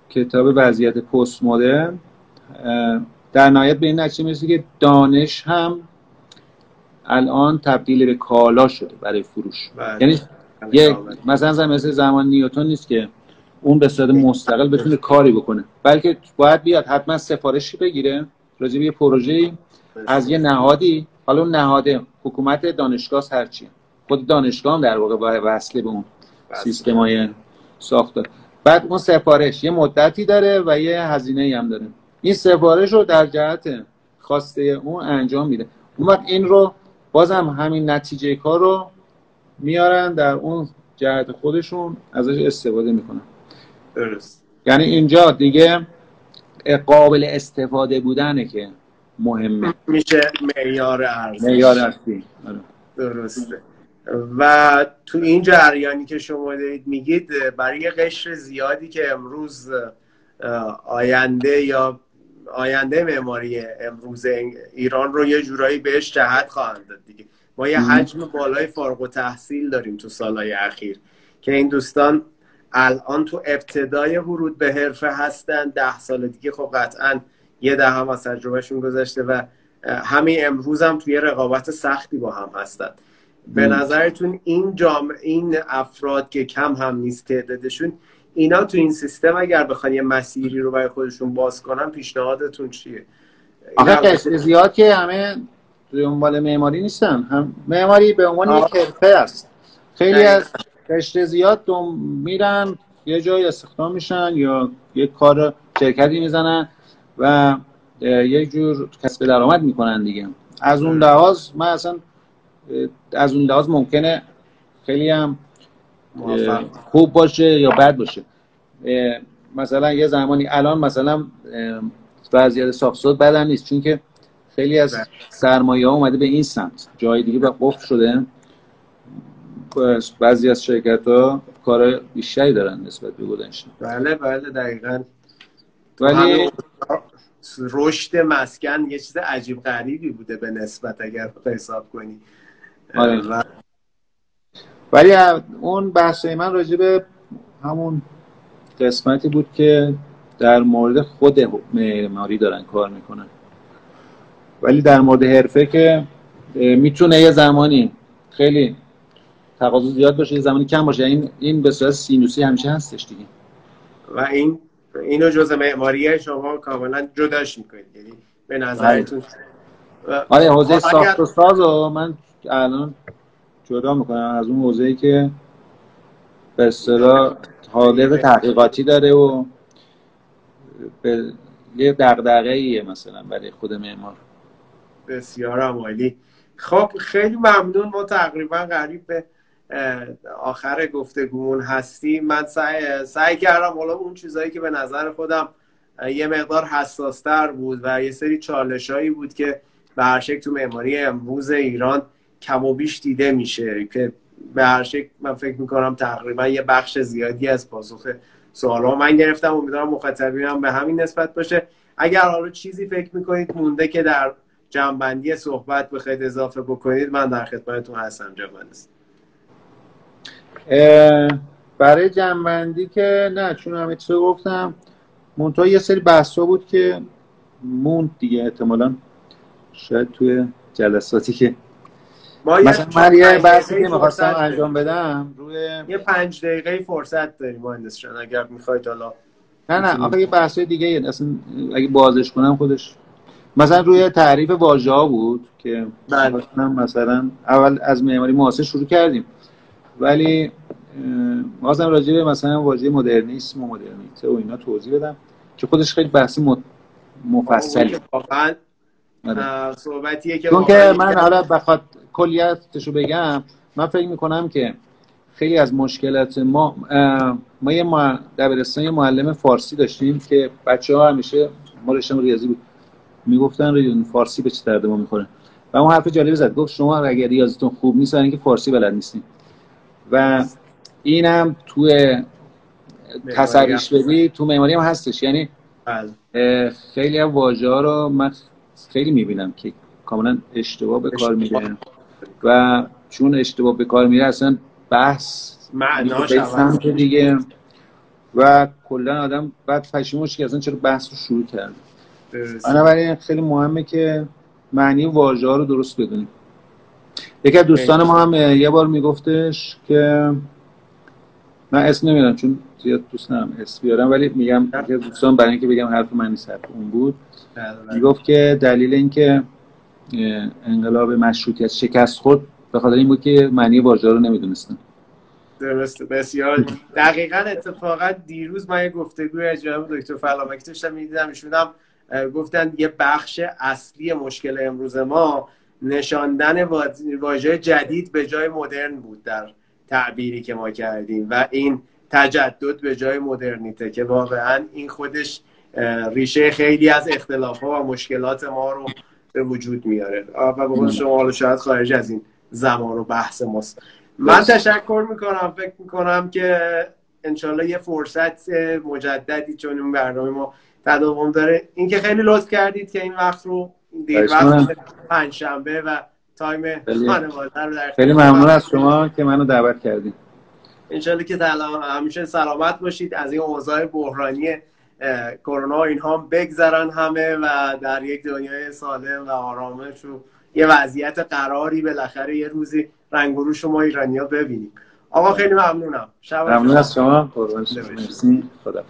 کتاب وضعیت پست مدرن در نهایت به این نتیجه می‌رسه که دانش هم الان تبدیل به کالا شده برای فروش. بله. یعنی یک مثلا مثل زمان نیوتون نیست که اون به صورت مستقل بتونه کاری بکنه. بلکه باید بیاد حتما سفارشی بگیره. راجع به یه پروژه از یه نهادی. حالا اون نهاده حکومت دانشگاه هرچی. خود دانشگاه هم در واقع وصله به اون سیستم های ساخته بعد اون سفارش یه مدتی داره و یه هزینه هم داره. این سفارش رو در جهت خواسته اون انجام میده. اون وقت این رو بازم همین نتیجه کار رو میارن در اون جهت خودشون ازش استفاده می‌کنن. درست. یعنی اینجا دیگه قابل استفاده بودنه که مهمه. میشه معیار ارزش. معیار اصلی. آره. درسته. و تو این جریانی که شما دارید میگید برای قشر زیادی که امروز آینده یا آینده معماری امروز ایران رو یه جورایی بهش جهت خواهند داد دیگه. ما یه حجم بالای فارغ و تحصیل داریم تو سالهای اخیر که این دوستان الان تو ابتدای ورود به حرفه هستن ده سال دیگه خب قطعا یه ده هم از تجربهشون گذشته و همین امروز هم توی رقابت سختی با هم هستن. به نظرتون این جامعه این افراد که کم هم نیست تعدادشون اینا تو این سیستم اگر بخوان یه مسیری رو برای خودشون باز کنن پیشنهادتون چیه؟ آخه قشر زیاد که همه دنبال معماری نیستن. هم معماری به عنوان یک حرفه است. خیلی از قشر زیاد دوم میرن یه جای استخدام میشن یا یک کار شرکتی می‌زنن و یک جور کسب درآمد می‌کنن دیگه. از اون لحاظ من اصلا از اون لحاظ ممکنه خیلی هم خوب باشه یا بد باشه. مثلا یه زمانی الان مثلا وضعیت ساختسود بدن نیست چون که خیلی از سرمایه ها اومده به این سمت. جای دیگه به قفل شده. بعضی از شرکت ها کار بیشتری دارن نسبت به گذشته بله بله دقیقا. ولی رشد مسکن یه چیز عجیب غریبی بوده به نسبت اگر حساب کنی. آره. ولی اون بحث من راجع به همون قسمتی بود که در مورد خود معماری دارن کار می‌کنن. ولی در مورد حرفه که می‌تونه یه زمانی خیلی تقاضا زیاد باشه یه زمانی کم باشه. این این به صورت سینوسی همیشه هستش دیگه. و این اینو جزء معماری شما کاملا جداش می‌کنید. یعنی به نظرتون آره. حوزه ساخت و ساز من الان جدا می‌کنم از اون حوزه‌ای که به اصطلاح حاضر تحقیقاتی داره و به یه دغدغه ایه مثلا برای خود معمار. بسیار عالی. خب خیلی ممنون. ما تقریبا قریب به آخر گفتگومون هستیم. من سعی, سعی کردم حالا اون چیزهایی که به نظر خودم یه مقدار حساستر بود و یه سری چالشایی بود که به هر شکل تو معماری امروز ایران کم و بیش دیده میشه که به هر شکل من فکر می‌کنم تقریبا یه بخش زیادی از پاسخ سوال من گرفتم. امیدوارم مخاطبینم به همین نسبت باشه. اگر حالا چیزی فکر می‌کنید مونده که در جنبندی صحبت بخواید اضافه بکنید من در خدمتتون هستم. جوانست برای جنبندی که نه چون همه چیزو گفتم. منتها یه سری بحثا بود که موند دیگه. احتمالا شاید توی جلساتی که ما مثلا من یه بحثی که می‌خواستم انجام بدم روی یه پنج دقیقه فرصت داریم مهندس شد اگر می‌خواید حالا. نه نه آخه یه بحث دیگه اصلا اگه بازش کنم خودش. مثلا روی تعریف واژه ها بود که بله. مثلا اول از معماری معاصر شروع کردیم. ولی بازم راجع به مثلا واژه مدرنیسم و مدرنیته و اینا توضیح بدم که خودش خیلی بحثی مفصلی. واقعا آره. صحبتیه که چون که من حالا بخواد کلیتشو بگم من فکر می‌کنم که خیلی از مشکلات ما ما یه دبیرستان یه معلم فارسی داشتیم که بچه ها همیشه ما رشتم ریاضی بود. می‌گفتن فارسی به چه درد ما می‌خوره؟ و اون حرف جالبی زد. گفت شما اگر ریاضیتون خوب نیست که فارسی بلد نیستین. و اینم توی تصریش بدی تو معماری هم هستش. یعنی بله. خیلی از واژه ها رو من خیلی می‌بینم که کاملا اشتباه به کار میره و چون اشتباه به کار میره اصلا بحث معناش دیگه. و کلا آدم بعد پشیمونش که اصلا چرا بحث رو شروع کرد. بنابراین خیلی مهمه که معنی واژه ها رو درست بدونیم. یکی از دوستان ما هم یه بار میگفتش که من اسم نمی‌دونم چون زیاد دوست ندارم اسم بیارم ولی میگم یه دوستان برای اینکه بگم حرف من نیست اون بود. بله، بله. می‌گفت که دلیل اینکه انقلاب مشروطیت شکست خورد به خاطر این بود که معنی واژه رو نمی‌دونستن. درسته بسیار. دقیقا اتفاقا دیروز من یه گفتگوی از جناب دکتر فلامکی داشتم می‌دیدم ایشون هم گفتن یه بخش اصلی مشکل امروز ما نشاندن واژه جدید به جای مدرن بود در تعبیری که ما کردیم و این تجدد به جای مدرنیته که واقعا این خودش ریشه خیلی از اختلاف ها و مشکلات ما رو به وجود میاره. و به شما حالا شاید خارج از این زمان و بحث ماست. من تشکر می‌کنم. فکر می‌کنم که انشالله یه فرصت مجددی چون این برنامه ما تداوم داره. اینکه خیلی لطف کردید که این وقت رو دیر وقت پنجشنبه و تایم خانواده رو در خیلی ممنون از شما که منو دعوت کردید انشالله که همیشه سلامت باشید. از این اوضاع بحرانی کرونا اینها بگذرن همه و در یک دنیای سالم و آرامش و یه وضعیت قراری بالاخره یه روزی رنگ رو شما ایرانی ها ببینیم. آقا خیلی ممنونم. ممنون از شما. قربان شما. مرسی. خدا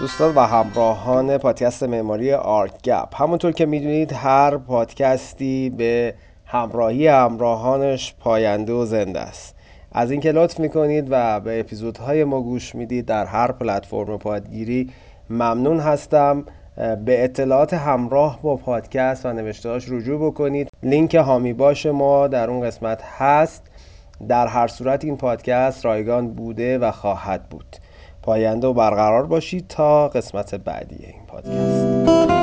دوستان و همراهان پادکست معماری آرت گپ. همونطور که می‌دونید هر پادکستی به همراهی همراهانش پاینده و زنده است. از اینکه لطف می‌کنید و به اپیزودهای ما گوش می‌دید در هر پلتفرم پادگیری ممنون هستم. به اطلاعات همراه با پادکست و نوشتهاش رجوع بکنید. لینک هامی باش ما در اون قسمت هست. در هر صورت این پادکست رایگان بوده و خواهد بود. پاینده و برقرار باشید تا قسمت بعدی این پادکست.